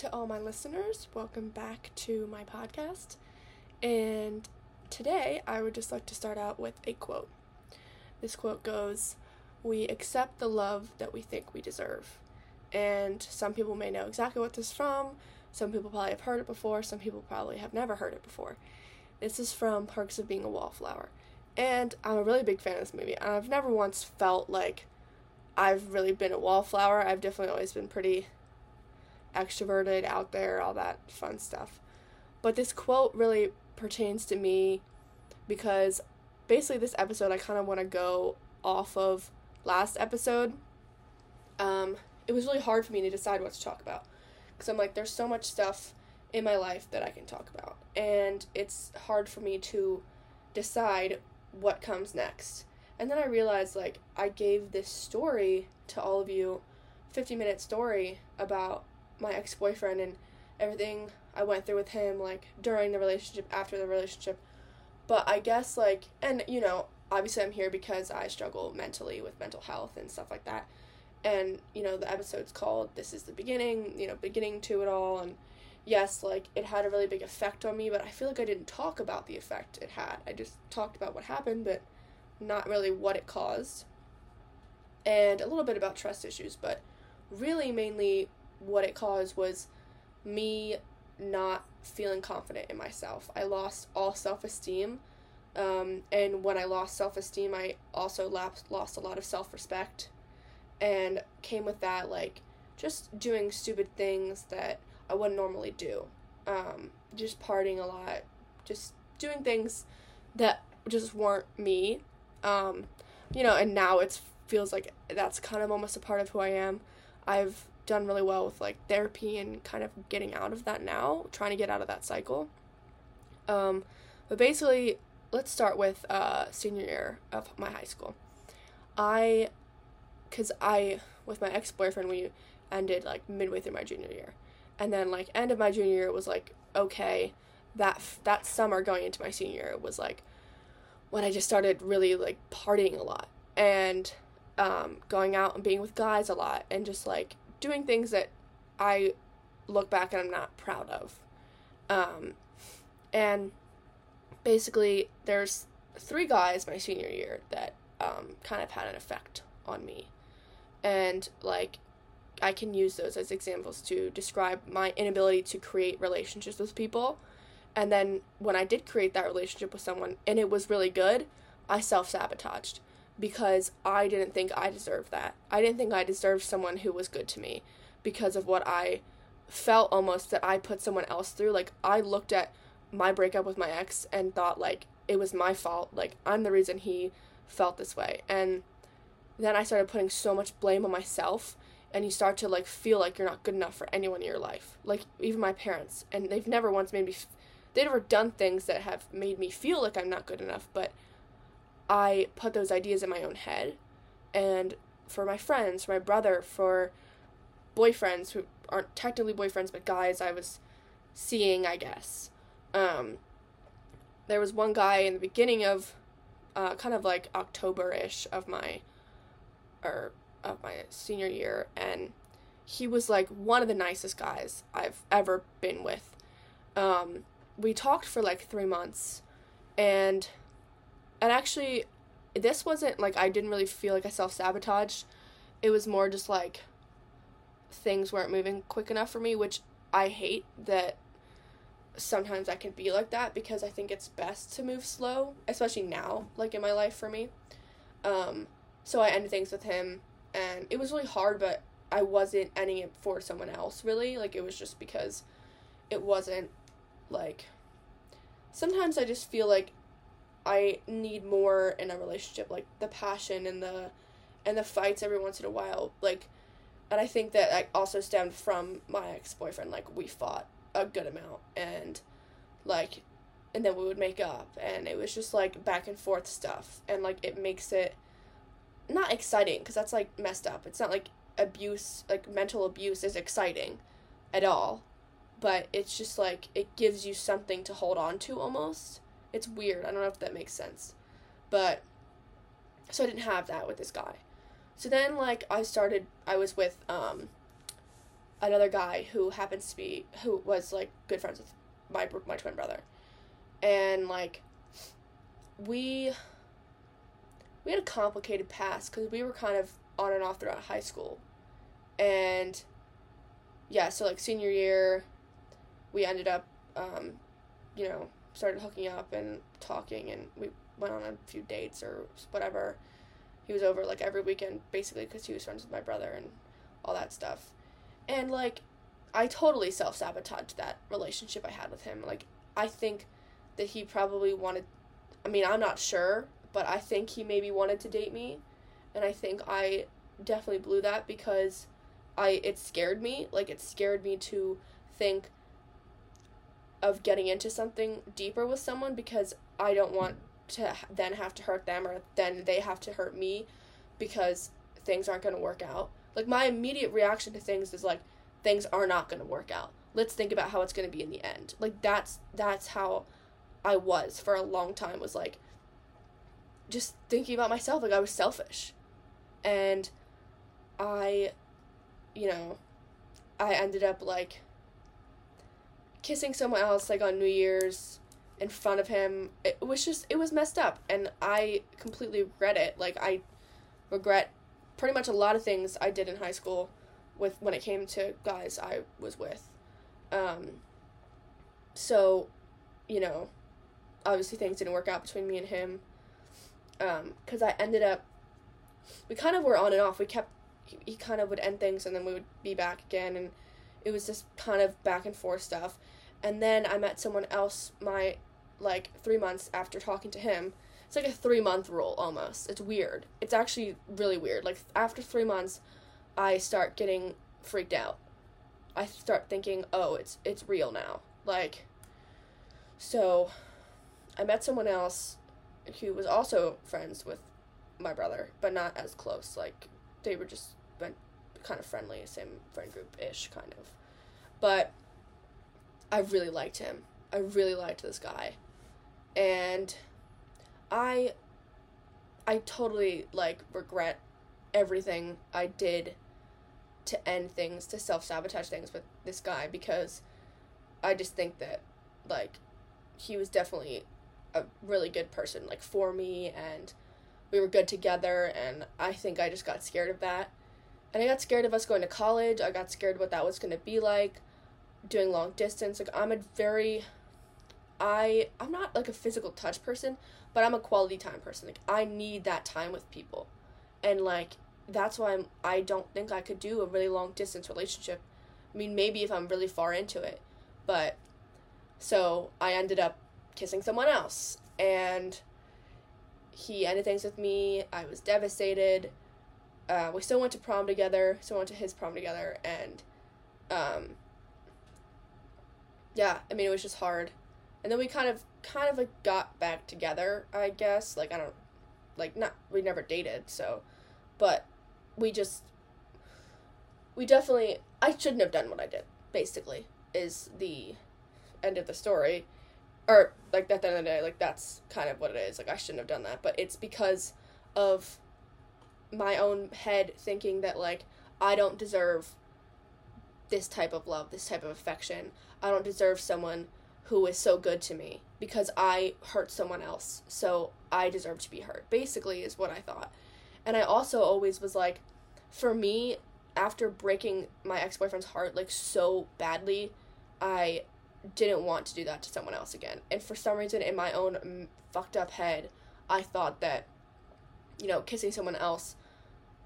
to all my listeners. Welcome back to my podcast. And today I would just like to start out with a quote. This quote goes We accept the love that we think we deserve. And some people may know exactly what this is from. Some people probably have heard it before. Some people probably have never heard it before. This is from Perks of Being a Wallflower. And I'm a really big fan of this movie. I've never once felt like I've really been a wallflower. I've definitely always been pretty extroverted, out there, all that fun stuff. But this quote really pertains to me because basically this episode I kind of want to go off of last episode. Um, it was really hard for me to decide what to talk about because I'm like, there's so much stuff in my life that I can talk about, and it's hard for me to decide what comes next. And then I realized like I gave this story to all of you, 50 minute story about my ex boyfriend and everything I went through with him, like during the relationship, after the relationship. But I guess, like, and you know, obviously I'm here because I struggle mentally with mental health and stuff like that. And, you know, the episode's called This is the Beginning, you know, beginning to it all. And yes, like, it had a really big effect on me, but I feel like I didn't talk about the effect it had. I just talked about what happened, but not really what it caused. And a little bit about trust issues, but really mainly what it caused was me not feeling confident in myself. I lost all self esteem. Um, and when I lost self esteem, I also lapsed, lost a lot of self respect. And came with that, like, just doing stupid things that I wouldn't normally do. Um, just partying a lot, just doing things that just weren't me. Um, you know, and now it feels like that's kind of almost a part of who I am. I've done really well with like therapy and kind of getting out of that now, trying to get out of that cycle. Um, but basically, let's start with uh, senior year of my high school. I, cause I with my ex boyfriend we ended like midway through my junior year, and then like end of my junior year was like okay, that that summer going into my senior year was like when I just started really like partying a lot and um, going out and being with guys a lot and just like doing things that I look back and I'm not proud of. Um, and basically, there's three guys my senior year that um, kind of had an effect on me. And, like, I can use those as examples to describe my inability to create relationships with people. And then when I did create that relationship with someone and it was really good, I self sabotaged because I didn't think I deserved that. I didn't think I deserved someone who was good to me because of what I felt almost that I put someone else through. Like I looked at my breakup with my ex and thought like it was my fault. Like I'm the reason he felt this way. And then I started putting so much blame on myself and you start to like feel like you're not good enough for anyone in your life. Like even my parents and they've never once made me f- they've never done things that have made me feel like I'm not good enough, but I put those ideas in my own head. And for my friends, for my brother, for boyfriends who aren't technically boyfriends but guys I was seeing, I guess. Um, there was one guy in the beginning of uh, kind of like October ish of my or of my senior year and he was like one of the nicest guys I've ever been with. Um, we talked for like three months and and actually this wasn't like I didn't really feel like I self sabotaged. It was more just like things weren't moving quick enough for me, which I hate that sometimes I can be like that because I think it's best to move slow, especially now, like in my life for me. Um, so I ended things with him and it was really hard, but I wasn't ending it for someone else really. Like it was just because it wasn't like sometimes I just feel like I need more in a relationship, like the passion and the and the fights every once in a while. Like and I think that like also stemmed from my ex boyfriend. Like we fought a good amount and like and then we would make up and it was just like back and forth stuff and like it makes it not exciting because that's like messed up. It's not like abuse, like mental abuse is exciting at all. But it's just like it gives you something to hold on to almost it's weird. I don't know if that makes sense. But so I didn't have that with this guy. So then like I started I was with um another guy who happens to be who was like good friends with my my twin brother, and like we we had a complicated past because we were kind of on and off throughout high school, and yeah, so like senior year, we ended up, um, you know, started hooking up and talking, and we went on a few dates or whatever. He was over like every weekend basically because he was friends with my brother and all that stuff. And like, I totally self sabotaged that relationship I had with him. Like, I think that he probably wanted, I mean, I'm not sure, but I think he maybe wanted to date me. And I think I definitely blew that because I, it scared me. Like, it scared me to think of getting into something deeper with someone because I don't want to then have to hurt them or then they have to hurt me because things aren't going to work out. Like my immediate reaction to things is like things are not going to work out. Let's think about how it's going to be in the end. Like that's that's how I was for a long time was like just thinking about myself like I was selfish. And I you know, I ended up like kissing someone else like on New Year's in front of him. It was just it was messed up and I completely regret it. Like I regret pretty much a lot of things I did in high school with when it came to guys I was with. Um so, you know, obviously things didn't work out between me and him. Um cuz I ended up we kind of were on and off. We kept he, he kind of would end things and then we would be back again and it was just kind of back and forth stuff. And then I met someone else my like three months after talking to him. It's like a three month rule almost. It's weird. It's actually really weird. Like after three months, I start getting freaked out. I start thinking, oh, it's it's real now. Like, so, I met someone else who was also friends with my brother, but not as close. Like, they were just went kind of friendly, same friend group ish, kind of. But I really liked him. I really liked this guy and I I totally like regret everything I did to end things, to self sabotage things with this guy because I just think that like he was definitely a really good person like for me and we were good together and I think I just got scared of that. And I got scared of us going to college. I got scared what that was going to be like doing long distance. Like I'm a very I I'm not like a physical touch person, but I'm a quality time person. Like I need that time with people. And like that's why I'm I don't think I could do a really long distance relationship. I mean, maybe if I'm really far into it. But so I ended up kissing someone else and he ended things with me. I was devastated. Uh, we still went to prom together. Still went to his prom together, and um, yeah, I mean it was just hard. And then we kind of kind of like got back together i guess. Like i don't like not we never dated so. But we just we definitely i shouldn't have done what i did basically is the end of the story. Or like at the end of the day like that's kind of what it is. Like i shouldn't have done that. But it's because of my own head thinking that like i don't deserve this type of love this type of affection i don't deserve someone who is so good to me because I hurt someone else. So I deserve to be hurt, basically, is what I thought. And I also always was like, for me, after breaking my ex boyfriend's heart like so badly, I didn't want to do that to someone else again. And for some reason, in my own fucked up head, I thought that, you know, kissing someone else,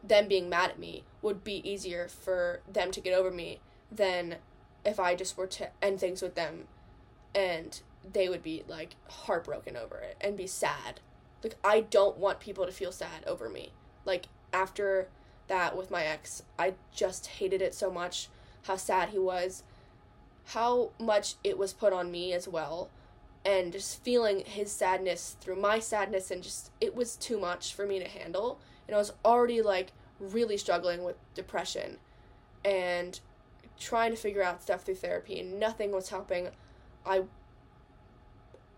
them being mad at me, would be easier for them to get over me than if I just were to end things with them and they would be like heartbroken over it and be sad. Like I don't want people to feel sad over me. Like after that with my ex, I just hated it so much how sad he was, how much it was put on me as well, and just feeling his sadness through my sadness and just it was too much for me to handle. And I was already like really struggling with depression and trying to figure out stuff through therapy and nothing was helping I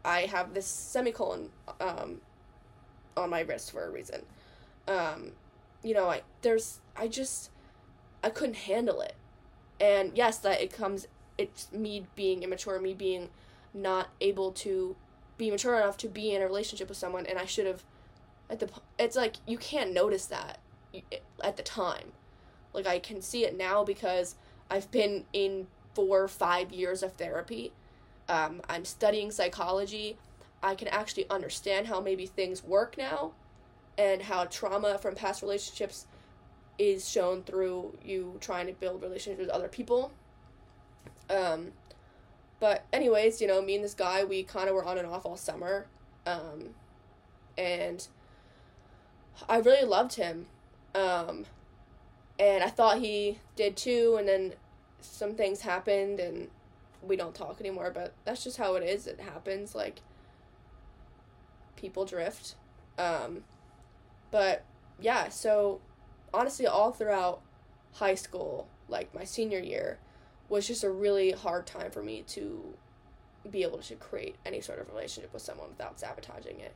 I have this semicolon um, on my wrist for a reason. Um, you know, I there's I just I couldn't handle it. And yes, that it comes it's me being immature, me being not able to be mature enough to be in a relationship with someone and I should have at the it's like you can't notice that at the time. Like I can see it now because I've been in 4 or 5 years of therapy. Um, I'm studying psychology. I can actually understand how maybe things work now and how trauma from past relationships is shown through you trying to build relationships with other people. Um, but anyways, you know, me and this guy, we kind of were on and off all summer, um, and I really loved him, um, and I thought he did too. And then some things happened, and we don't talk anymore. But that's just how it is. It happens. Like people drift. Um, but yeah, so honestly, all throughout high school, like my senior year, was just a really hard time for me to be able to create any sort of relationship with someone without sabotaging it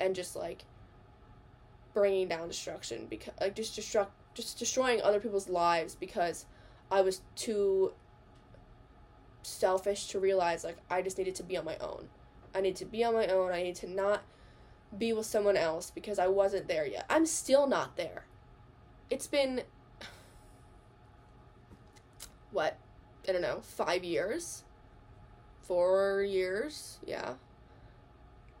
and just like bringing down destruction because like just destruct just destroying other people's lives because I was too selfish to realize like I just needed to be on my own. I need to be on my own. I need to not be with someone else because I wasn't there yet. I'm still not there. It's been what? I don't know, 5 years. 4 years. Yeah.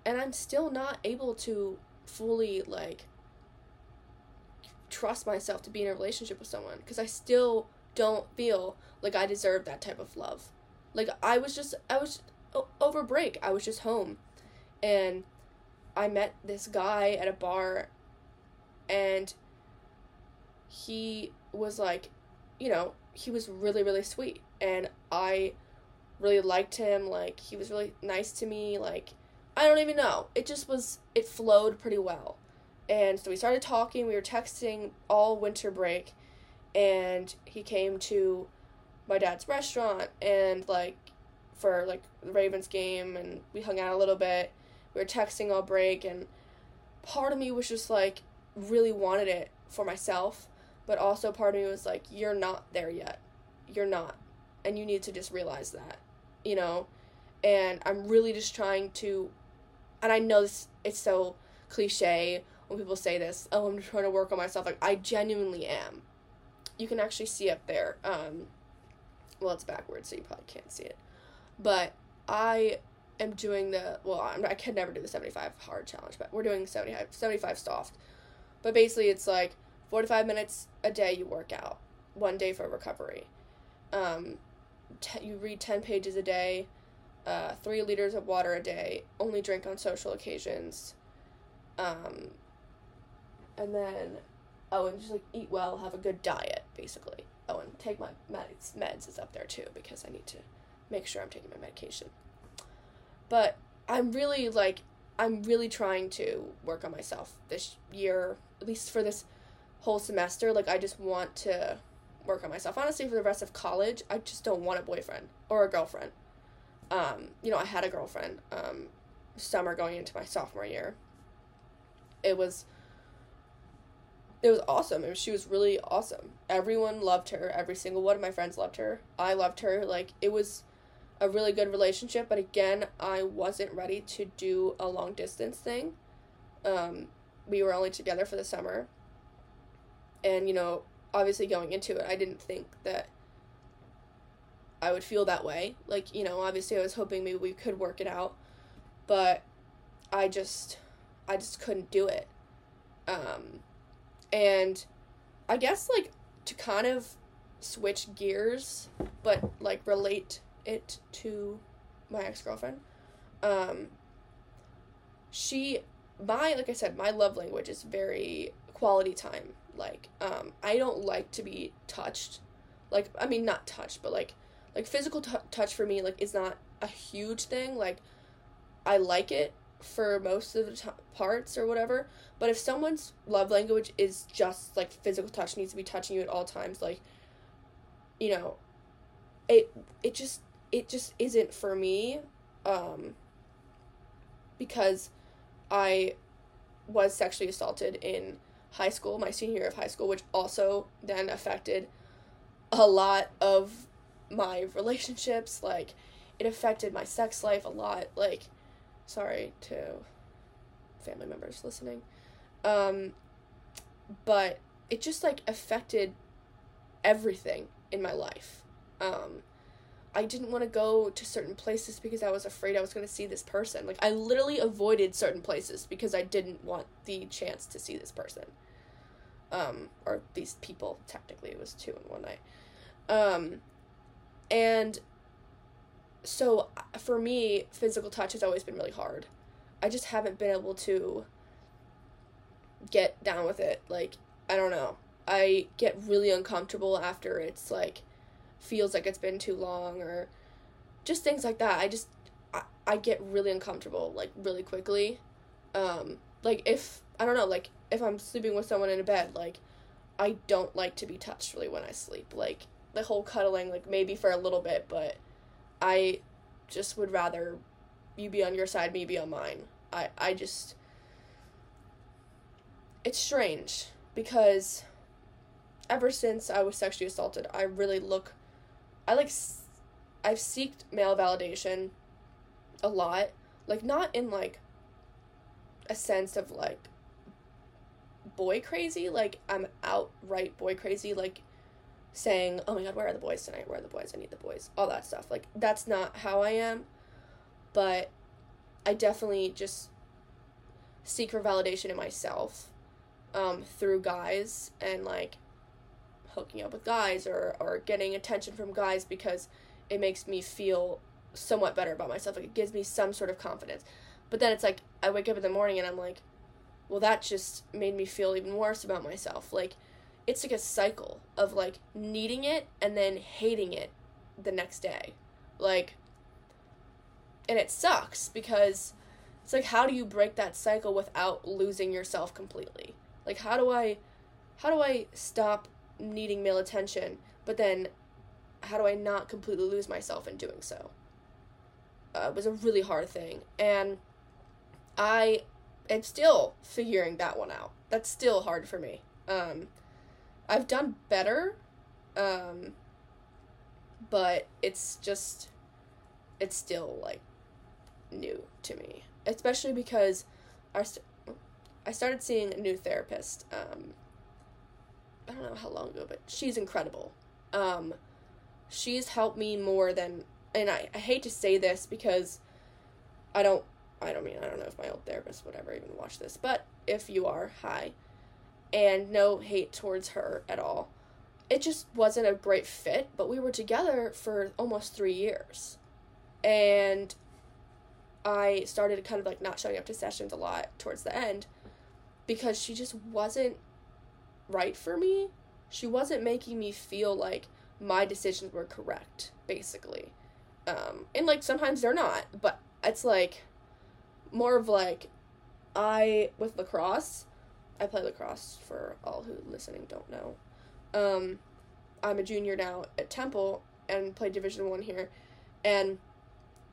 And I'm still not able to fully like trust myself to be in a relationship with someone because I still don't feel like I deserve that type of love. Like I was just I was over break. I was just home and I met this guy at a bar and he was like, you know, he was really really sweet and I really liked him like he was really nice to me like I don't even know. It just was it flowed pretty well. And so we started talking, we were texting all winter break and he came to my dad's restaurant and like for like the Ravens game and we hung out a little bit. We were texting all break and part of me was just like really wanted it for myself, but also part of me was like you're not there yet. You're not. And you need to just realize that. You know? And I'm really just trying to and I know this it's so cliche when people say this, oh, I'm trying to work on myself. Like I genuinely am. You can actually see up there. Um well, it's backwards, so you probably can't see it. But I am doing the well, I'm, I can never do the 75 hard challenge, but we're doing 75 75 soft. But basically, it's like 45 minutes a day you work out, one day for recovery. Um, t- you read 10 pages a day, uh, three liters of water a day, only drink on social occasions. Um, and then, oh, and just like eat well, have a good diet, basically. Oh, and take my meds. Meds is up there too because I need to make sure I'm taking my medication. But I'm really like I'm really trying to work on myself this year, at least for this whole semester. Like I just want to work on myself. Honestly, for the rest of college, I just don't want a boyfriend or a girlfriend. Um, you know, I had a girlfriend um, summer going into my sophomore year. It was it was awesome. She was really awesome. Everyone loved her. Every single one of my friends loved her. I loved her. Like it was a really good relationship, but again, I wasn't ready to do a long distance thing. Um, we were only together for the summer. And, you know, obviously going into it, I didn't think that I would feel that way. Like, you know, obviously I was hoping maybe we could work it out, but I just I just couldn't do it. Um and I guess like to kind of switch gears but like relate it to my ex-girlfriend um she my like i said my love language is very quality time. Like um i don't like to be touched. Like i mean not touched but like like physical t- touch for me like is not a huge thing. Like i like it for most of the t- parts or whatever but if someone's love language is just like physical touch needs to be touching you at all times like you know it it just it just isn't for me um, because I was sexually assaulted in high school, my senior year of high school, which also then affected a lot of my relationships. Like, it affected my sex life a lot. Like, sorry to family members listening. Um, but it just like affected everything in my life. Um, I didn't want to go to certain places because I was afraid I was going to see this person. Like I literally avoided certain places because I didn't want the chance to see this person. Um or these people technically it was two in one night. Um and so for me physical touch has always been really hard. I just haven't been able to get down with it. Like I don't know. I get really uncomfortable after it's like feels like it's been too long or just things like that. I just I, I get really uncomfortable like really quickly. Um like if I don't know, like if I'm sleeping with someone in a bed, like I don't like to be touched really when I sleep. Like the whole cuddling like maybe for a little bit, but I just would rather you be on your side, me be on mine. I I just it's strange because ever since I was sexually assaulted, I really look I like I've seeked male validation a lot, like not in like a sense of like boy crazy, like I'm outright boy crazy, like saying, "Oh my god, where are the boys tonight? Where are the boys? I need the boys." All that stuff. Like that's not how I am, but I definitely just seek for validation in myself um, through guys and like hooking up with guys or or getting attention from guys because it makes me feel somewhat better about myself. Like it gives me some sort of confidence. But then it's like I wake up in the morning and I'm like, well that just made me feel even worse about myself. Like it's like a cycle of like needing it and then hating it the next day. Like and it sucks because it's like how do you break that cycle without losing yourself completely? Like how do I how do I stop needing male attention, but then how do I not completely lose myself in doing so? Uh, it was a really hard thing. And I am still figuring that one out. That's still hard for me. Um, I've done better, um, but it's just, it's still like new to me. Especially because I, st- I started seeing a new therapist um, I don't know how long ago, but she's incredible. Um, she's helped me more than, and I, I hate to say this because I don't, I don't mean, I don't know if my old therapist would ever even watch this, but if you are, hi. And no hate towards her at all. It just wasn't a great fit, but we were together for almost three years. And I started kind of like not showing up to sessions a lot towards the end because she just wasn't right for me. She wasn't making me feel like my decisions were correct, basically. Um, and like sometimes they're not, but it's like more of like I with lacrosse. I play lacrosse for all who listening don't know. Um, I'm a junior now at Temple and play Division One here, and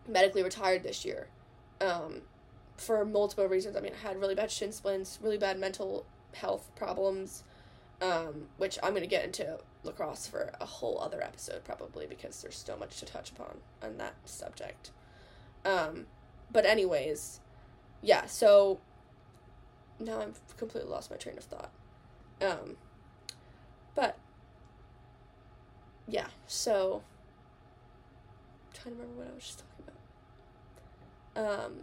medically retired this year. Um, for multiple reasons. I mean, I had really bad shin splints, really bad mental health problems, um, which I'm to get into lacrosse for a whole other episode probably because there's so much to touch upon on that subject. Um, but anyways, yeah, so now I've completely lost my train of thought. Um, but yeah, so I'm trying to remember what I was just talking about. Um,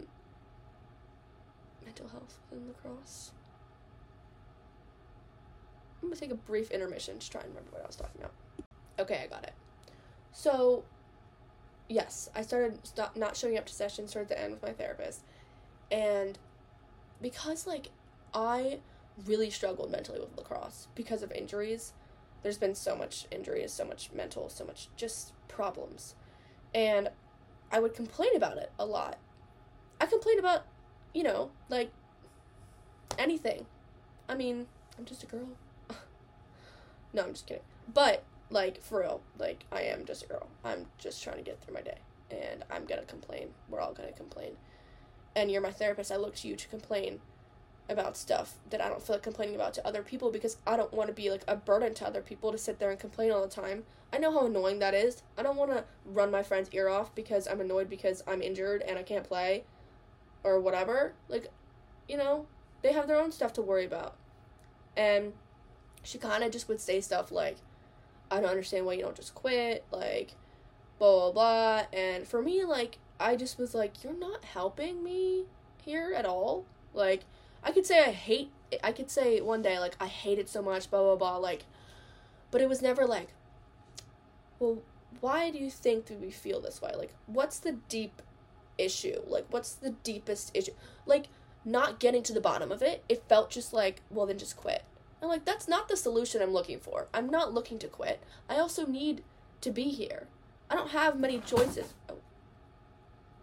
mental health within lacrosse. I'm gonna take a brief intermission to try and remember what I was talking about. Okay, I got it. So, yes, I started stop not showing up to sessions towards the end with my therapist, and because like I really struggled mentally with lacrosse because of injuries. There's been so much injuries, so much mental, so much just problems, and I would complain about it a lot. I complain about, you know, like anything. I mean, I'm just a girl. No, I'm just kidding. But like for real, like I am just a girl. I'm just trying to get through my day, and I'm gonna complain. We're all gonna complain. And you're my therapist. I look to you to complain about stuff that I don't feel like complaining about to other people because I don't want to be like a burden to other people to sit there and complain all the time. I know how annoying that is. I don't want to run my friend's ear off because I'm annoyed because I'm injured and I can't play or whatever. Like, you know, they have their own stuff to worry about. And she kind of just would say stuff like, I don't understand why you don't just quit, like, blah, blah, blah. And for me, like, I just was like, you're not helping me here at all. Like, I could say I hate, I could say one day, like, I hate it so much, blah, blah, blah, like, but it was never like, well, why do you think that we feel this way? Like, what's the deep issue? Like, what's the deepest issue? Like, not getting to the bottom of it, it felt just like, well, then just quit. I'm like, that's not the solution I'm looking for. I'm not looking to quit. I also need to be here. I don't have many choices. Oh,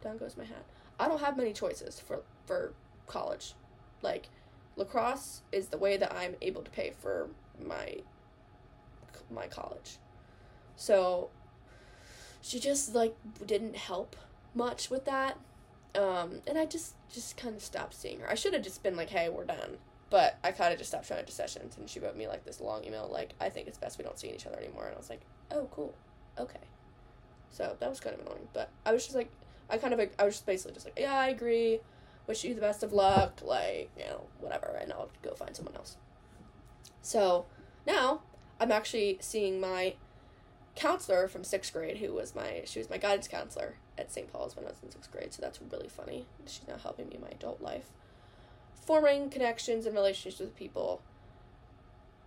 down goes my hat. I don't have many choices for for college. Like, lacrosse is the way that I'm able to pay for my my college. So she just like didn't help much with that. Um, and I just just kind of stopped seeing her. I should have just been like, "Hey, we're done." But I kind of just stopped showing up to sessions, and she wrote me like this long email, like, "I think it's best we don't see each other anymore." And I was like, "Oh, cool, okay." So that was kind of annoying, but I was just like, I kind of, I was just basically just like, "Yeah, I agree. Wish you the best of luck. Like, you know, whatever." And I'll go find someone else. So now I'm actually seeing my counselor from sixth grade, who was my she was my guidance counselor at St. Paul's when I was in sixth grade. So that's really funny. She's now helping me in my adult life, forming connections and relationships with people.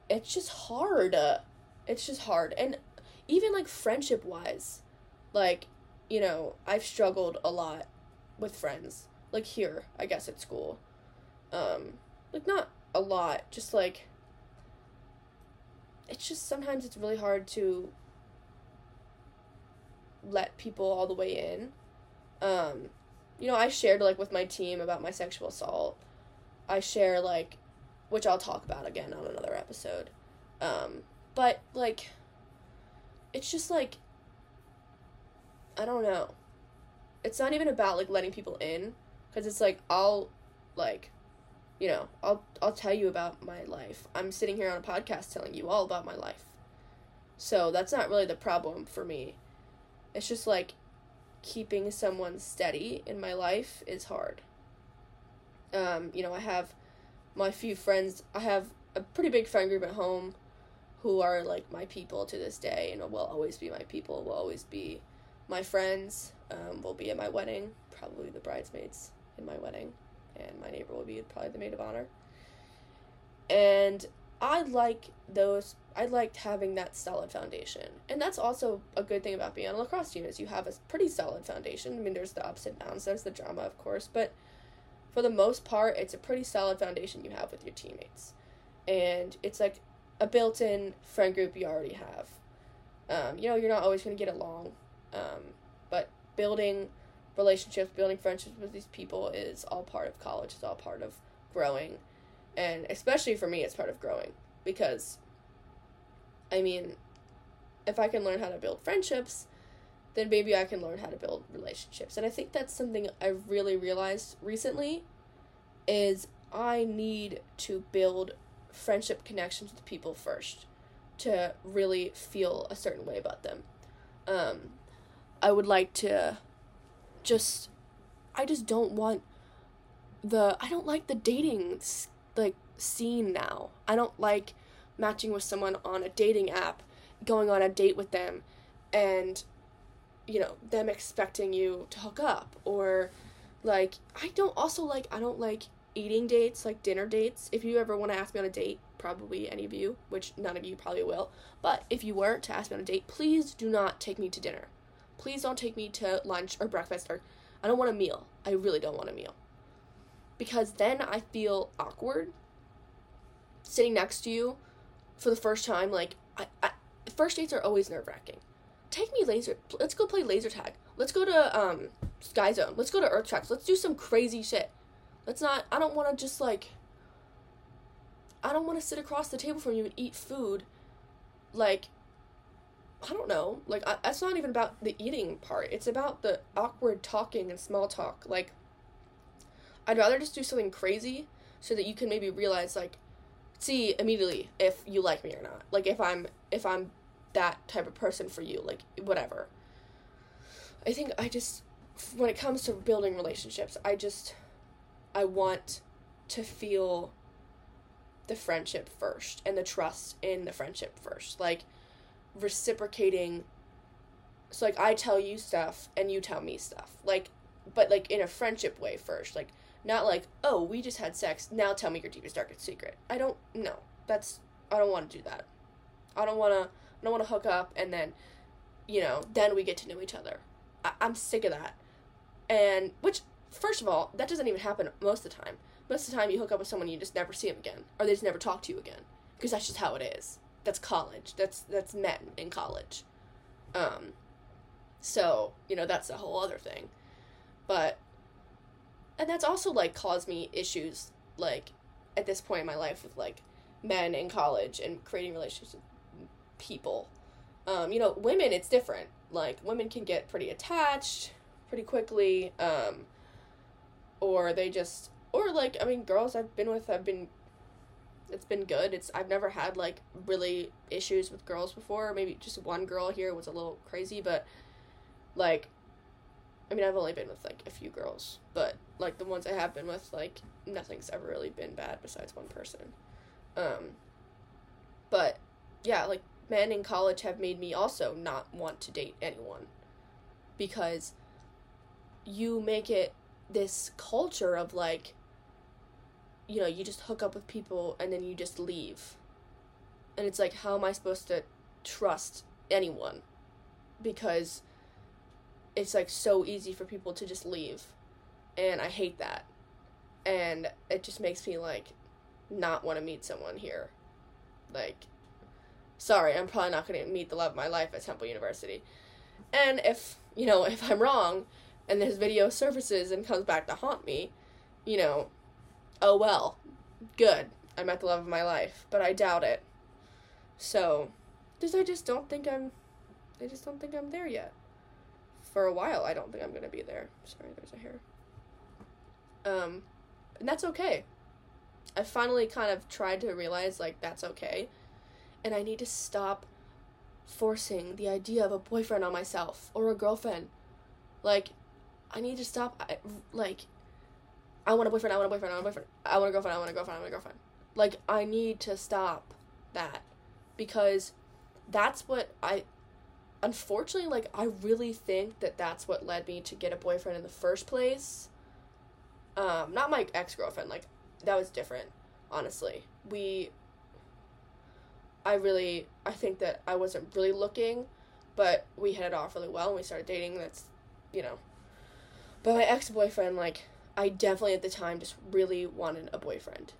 It's just hard. It's just hard, and even like friendship wise, like you know I've struggled a lot with friends. Like here, I guess at school, um, like not a lot, just like it's just sometimes it's really hard to let people all the way in. Um, you know, I shared like with my team about my sexual assault. I share like which I'll talk about again on another episode. Um, but like it's just like I don't know. It's not even about like letting people in cuz it's like I'll like you know, I'll I'll tell you about my life. I'm sitting here on a podcast telling you all about my life. So that's not really the problem for me. It's just like keeping someone steady in my life is hard. Um, you know, I have my few friends, I have a pretty big friend group at home who are like my people to this day and will always be my people, will always be my friends, um, will be at my wedding, probably the bridesmaids in my wedding, and my neighbor will be probably the maid of honor. And I like those. I liked having that solid foundation, and that's also a good thing about being on a lacrosse team is you have a pretty solid foundation. I mean, there's the ups and downs, there's the drama, of course, but for the most part, it's a pretty solid foundation you have with your teammates, and it's like a built-in friend group you already have. Um, you know, you're not always going to get along, um, but building relationships, building friendships with these people is all part of college. It's all part of growing and especially for me it's part of growing because i mean if i can learn how to build friendships then maybe i can learn how to build relationships and i think that's something i really realized recently is i need to build friendship connections with people first to really feel a certain way about them um, i would like to just i just don't want the i don't like the dating like scene now. I don't like matching with someone on a dating app, going on a date with them, and you know them expecting you to hook up or like I don't also like I don't like eating dates like dinner dates. If you ever want to ask me on a date, probably any of you, which none of you probably will, but if you were to ask me on a date, please do not take me to dinner. Please don't take me to lunch or breakfast or I don't want a meal. I really don't want a meal. Because then I feel awkward sitting next to you for the first time, like I, I first dates are always nerve wracking. Take me laser. Let's go play laser tag. Let's go to um Sky Zone. Let's go to Earth Treks. Let's do some crazy shit. Let's not. I don't want to just like. I don't want to sit across the table from you and eat food, like. I don't know. Like I, that's not even about the eating part. It's about the awkward talking and small talk. Like. I'd rather just do something crazy so that you can maybe realize like see immediately if you like me or not. Like if I'm if I'm that type of person for you, like whatever. I think I just when it comes to building relationships, I just I want to feel the friendship first and the trust in the friendship first. Like reciprocating so like I tell you stuff and you tell me stuff. Like but like in a friendship way first. Like not like, "Oh, we just had sex. Now tell me your deepest darkest secret." I don't no. That's I don't want to do that. I don't want to I don't want to hook up and then you know, then we get to know each other. I, I'm sick of that. And which first of all, that doesn't even happen most of the time. Most of the time you hook up with someone you just never see them again or they just never talk to you again because that's just how it is. That's college. That's that's men in college. Um so, you know, that's a whole other thing. But and that's also like caused me issues like at this point in my life with like men in college and creating relationships with people. Um, you know, women it's different. Like women can get pretty attached pretty quickly, um, or they just or like I mean girls I've been with I've been it's been good. It's I've never had like really issues with girls before. Maybe just one girl here was a little crazy, but like I mean, I've only been with like a few girls, but like the ones I have been with, like nothing's ever really been bad besides one person. Um, but yeah, like men in college have made me also not want to date anyone because you make it this culture of like you know, you just hook up with people and then you just leave. And it's like how am I supposed to trust anyone? Because it's like so easy for people to just leave. And I hate that. And it just makes me like not want to meet someone here. Like sorry, I'm probably not going to meet the love of my life at Temple University. And if, you know, if I'm wrong and this video surfaces and comes back to haunt me, you know, oh well. Good. I met the love of my life, but I doubt it. So, just I just don't think I'm I just don't think I'm there yet for a while, I don't think I'm gonna be there. Sorry, there's a hair. Um, and that's okay. I finally kind of tried to realize like that's okay, and I need to stop forcing the idea of a boyfriend on myself or a girlfriend. Like, I need to stop. Like, I want a boyfriend. I want a boyfriend. I want a boyfriend. I want a girlfriend. I want a girlfriend. I want a girlfriend. Like, I need to stop that because that's what I unfortunately, like, I really think that that's what led me to get a boyfriend in the first place. Um, not my ex girlfriend, like, that was different, honestly. We, I really, I think that I wasn't really looking, but we hit it off really well and we started dating. That's, you know. But my ex boyfriend, like, I definitely at the time just really wanted a boyfriend.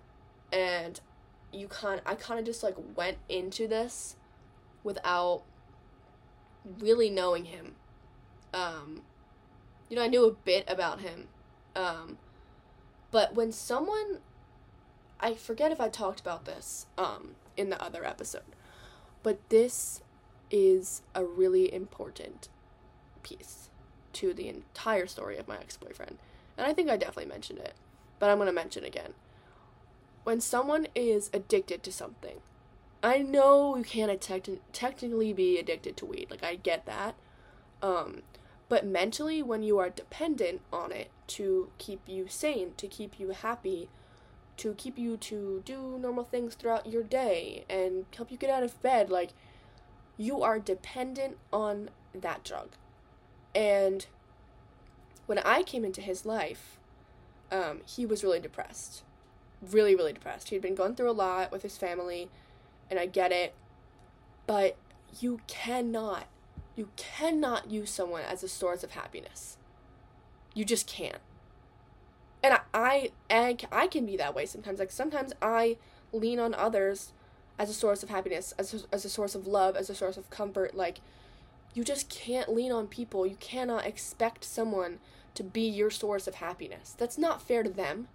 And you kind I kind of just like went into this without really knowing him. Um, you know, I knew a bit about him. Um, but when someone, I forget if I talked about this um, in the other episode, but this is a really important piece to the entire story of my ex boyfriend. And I think I definitely mentioned it, but I'm going to mention again. When someone is addicted to something, I know you can't te- technically be addicted to weed. Like I get that. Um, but mentally when you are dependent on it to keep you sane, to keep you happy, to keep you to do normal things throughout your day and help you get out of bed, like you are dependent on that drug. And when I came into his life, um, he was really depressed. Really, really depressed. He'd been going through a lot with his family and I get it, but you cannot, you cannot use someone as a source of happiness. You just can't. And I, I, I can be that way sometimes. Like sometimes I lean on others as a source of happiness, as a, as a source of love, as a source of comfort. Like you just can't lean on people. You cannot expect someone to be your source of happiness. That's not fair to them.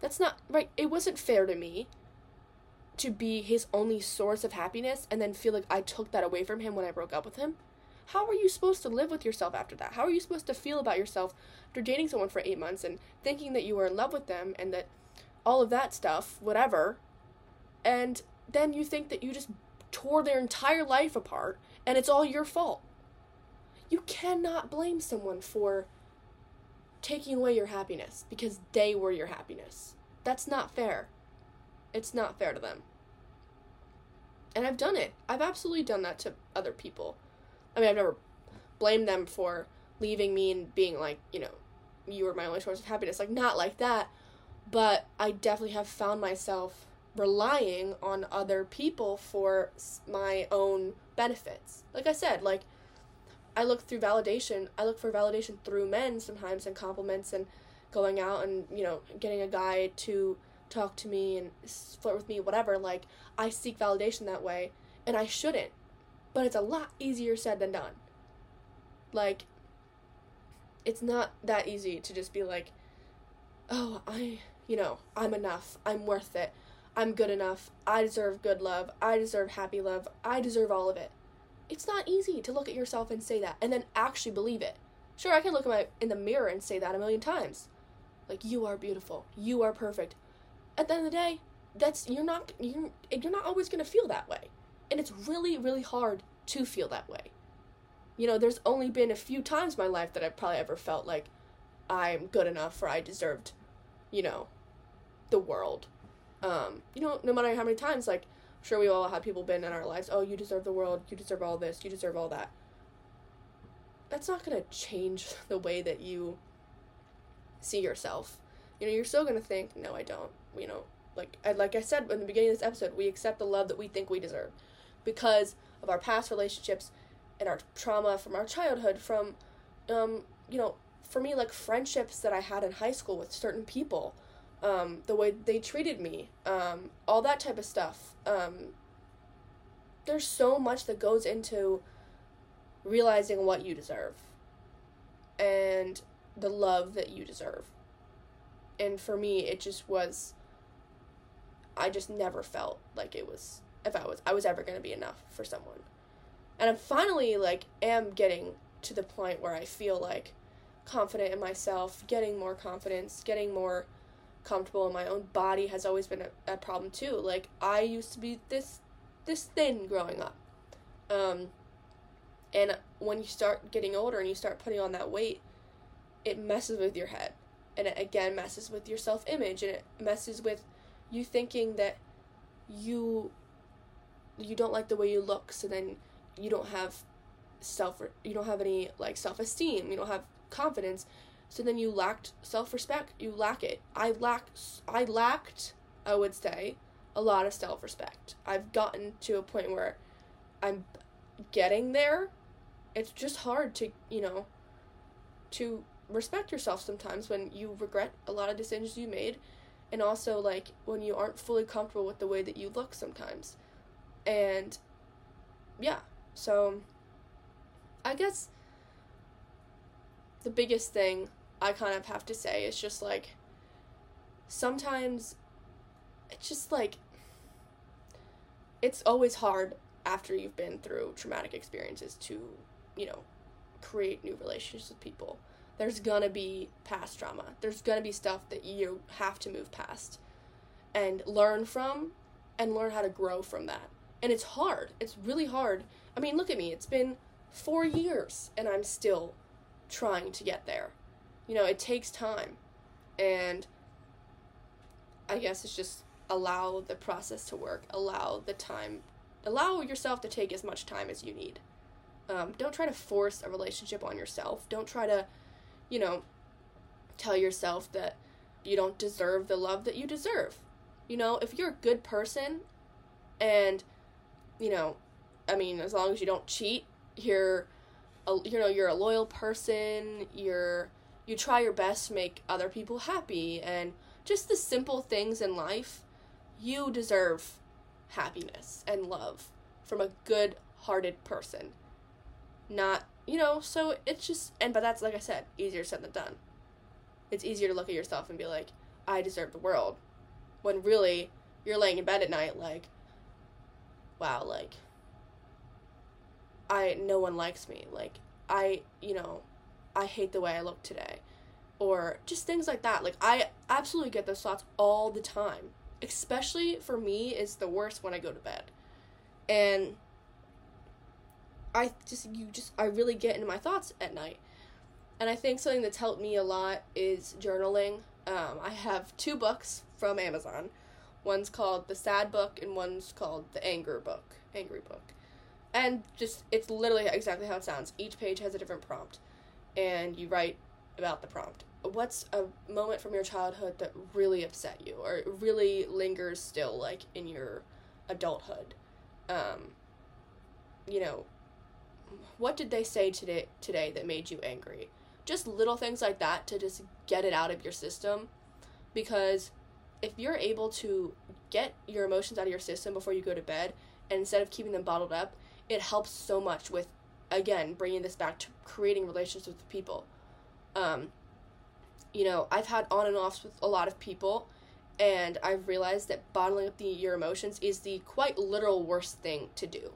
That's not right. It wasn't fair to me to be his only source of happiness and then feel like I took that away from him when I broke up with him? How are you supposed to live with yourself after that? How are you supposed to feel about yourself after dating someone for eight months and thinking that you were in love with them and that all of that stuff, whatever. And then you think that you just tore their entire life apart and it's all your fault. You cannot blame someone for taking away your happiness because they were your happiness. That's not fair. It's not fair to them. And I've done it. I've absolutely done that to other people. I mean, I've never blamed them for leaving me and being like, you know, you were my only source of happiness. Like, not like that. But I definitely have found myself relying on other people for my own benefits. Like I said, like, I look through validation. I look for validation through men sometimes and compliments and going out and, you know, getting a guy to talk to me and flirt with me, whatever. Like, I seek validation that way, and I shouldn't. But it's a lot easier said than done. Like, it's not that easy to just be like, oh, I, you know, I'm enough. I'm worth it. I'm good enough. I deserve good love. I deserve happy love. I deserve all of it. It's not easy to look at yourself and say that and then actually believe it. Sure, I can look at my in the mirror and say that a million times. Like you are beautiful. You are perfect. At the end of the day, that's you're not you're you're not always going to feel that way. And it's really really hard to feel that way. You know, there's only been a few times in my life that I've probably ever felt like I'm good enough or I deserved, you know, the world. Um, you know, no matter how many times, like, sure we all have people been in our lives, oh, you deserve the world, you deserve all this, you deserve all that. That's not gonna change the way that you see yourself. You know, you're still gonna think, no, I don't. You know, like I like I said in the beginning of this episode, we accept the love that we think we deserve because of our past relationships and our trauma from our childhood, from um, you know, for me like friendships that I had in high school with certain people, um, the way they treated me, um, all that type of stuff. Um, there's so much that goes into realizing what you deserve and the love that you deserve. And for me, it just was I just never felt like it was if I was I was ever going to be enough for someone. And I'm finally like am getting to the point where I feel like confident in myself, getting more confidence, getting more comfortable in my own body has always been a, a problem too. Like I used to be this this thin growing up. Um and when you start getting older and you start putting on that weight, it messes with your head. And it again messes with your self image and it messes with you thinking that you you don't like the way you look so then you don't have self you don't have any like self-esteem you don't have confidence so then you lacked self-respect. You lack it. I lacked i lacked i would say a lot of self-respect. I've gotten to a point where i'm getting there. It's just hard to you know to respect yourself sometimes when you regret a lot of decisions you made and also like when you aren't fully comfortable with the way that you look sometimes. And yeah. So i guess the biggest thing i kind of have to say is just like sometimes it's just like it's always hard after you've been through traumatic experiences to you know create new relationships with people there's gonna be past trauma. There's gonna be stuff that you have to move past and learn from and learn how to grow from that. And it's hard. It's really hard. I mean, look at me. It's been four years and I'm still trying to get there. You know, it takes time. And I guess it's just allow the process to work, allow the time, allow yourself to take as much time as you need. Um, don't try to force a relationship on yourself. Don't try to you know, tell yourself that you don't deserve the love that you deserve. You know, if you're a good person and you know, I mean, as long as you don't cheat, you're a, you know, you're a loyal person, you're you try your best to make other people happy and just the simple things in life, you deserve happiness and love from a good-hearted person. Not you know, so it's just, and but that's like I said, easier said than done. It's easier to look at yourself and be like, I deserve the world, when really you're laying in bed at night like, wow, like, I no one likes me. Like I, you know, I hate the way I look today. or just things like that. Like I absolutely get those thoughts all the time. Especially for me it's the worst when I go to bed. And I just you just I really get into my thoughts at night. And I think something that's helped me a lot is journaling. Um, I have two books from Amazon. One's called The Sad Book and one's called The Anger Book. Angry Book. And just it's literally exactly how it sounds. Each page has a different prompt. And you write about the prompt. What's a moment from your childhood that really upset you or really lingers still like in your adulthood? Um, you know, what did they say today today that made you angry? Just little things like that to just get it out of your system because if you're able to get your emotions out of your system before you go to bed and instead of keeping them bottled up, it helps so much with again bringing this back to creating relationships with people. Um, you know, I've had on and offs with a lot of people, and I've realized that bottling up the your emotions is the quite literal worst thing to do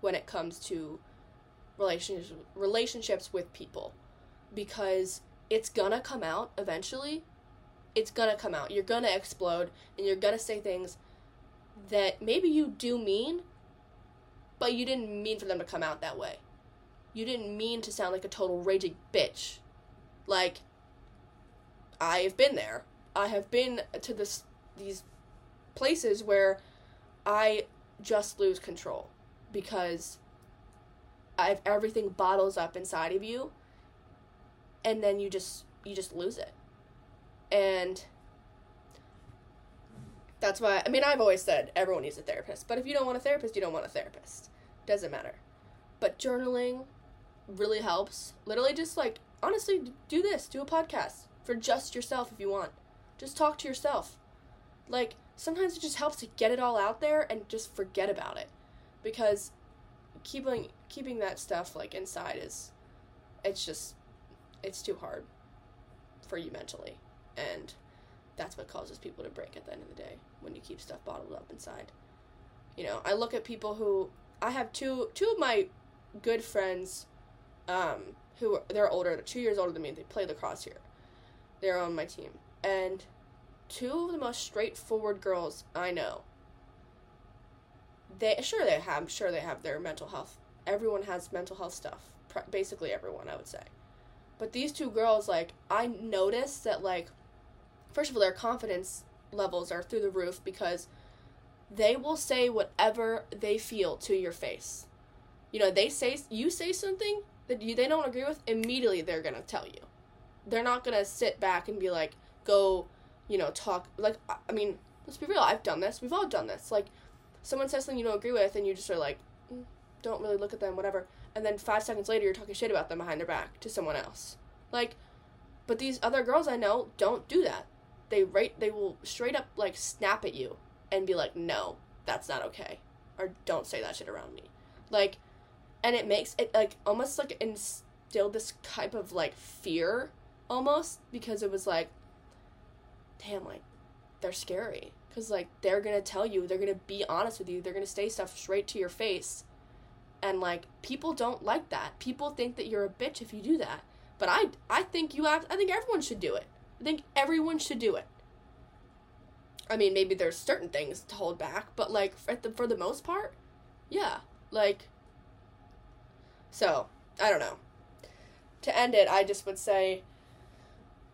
when it comes to relationships relationships with people. Because it's gonna come out eventually. It's gonna come out. You're gonna explode and you're gonna say things that maybe you do mean but you didn't mean for them to come out that way. You didn't mean to sound like a total raging bitch. Like i've been there. I have been to this these places where i just lose control because I've, everything bottles up inside of you and then you just you just lose it. And that's why i mean i've always said everyone needs a therapist but if you don't want a therapist you don't want a therapist. Doesn't matter. But journaling really helps. Literally just like honestly do this do a podcast for just yourself if you want. Just talk to yourself. Like sometimes it just helps to get it all out there and just forget about it because keeping keeping that stuff like inside is it's just it's too hard for you mentally. And that's what causes people to break at the end of the day when you keep stuff bottled up inside. You know i look at people who i have two two of my good friends um who they're older they're two years older than me they play lacrosse here. They're on my team. And two of the most straightforward girls i know they sure they have sure they have their mental health. Everyone has mental health stuff basically everyone i would say. But these two girls like i noticed that like first of all their confidence levels are through the roof because they will say whatever they feel to your face. You know they say you say something that you they don't agree with immediately they're gonna tell you. They're not gonna sit back and be like go you know talk like i mean let's be real i've done this we've all done this. Like someone says something you don't agree with and you just are like mm, don't really look at them whatever and then five seconds later you're talking shit about them behind their back to someone else. Like but these other girls i know don't do that they rate they will straight up like snap at you and be like no that's not okay or don't say that shit around me. Like and it makes it like almost like instilled this type of like fear almost because it was like damn like they're scary. Because like they're gonna tell you they're gonna be honest with you they're gonna say stuff straight to your face. And like people don't like that. People think that you're a bitch if you do that. But i i think you have i think everyone should do it i think everyone should do it i mean maybe there's certain things to hold back but like for the, for the most part yeah like so i don't know to end it i just would say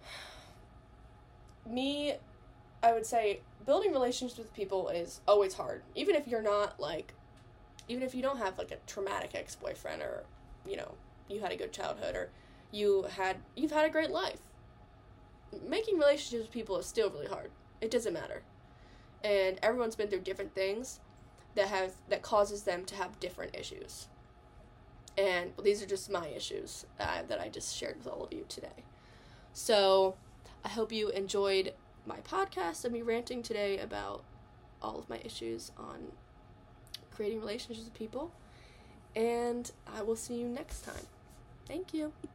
me i would say building relationships with people is always hard. Even if you're not like even if you don't have like a traumatic ex-boyfriend or you know, you had a good childhood or you had you've had a great life. Making relationships with people is still really hard. It doesn't matter. And everyone's been through different things that have that causes them to have different issues. And well, these are just my issues uh, that I just shared with all of you today. So, I hope you enjoyed my podcast and me ranting today about all of my issues on creating relationships with people. And I will see you next time. Thank you.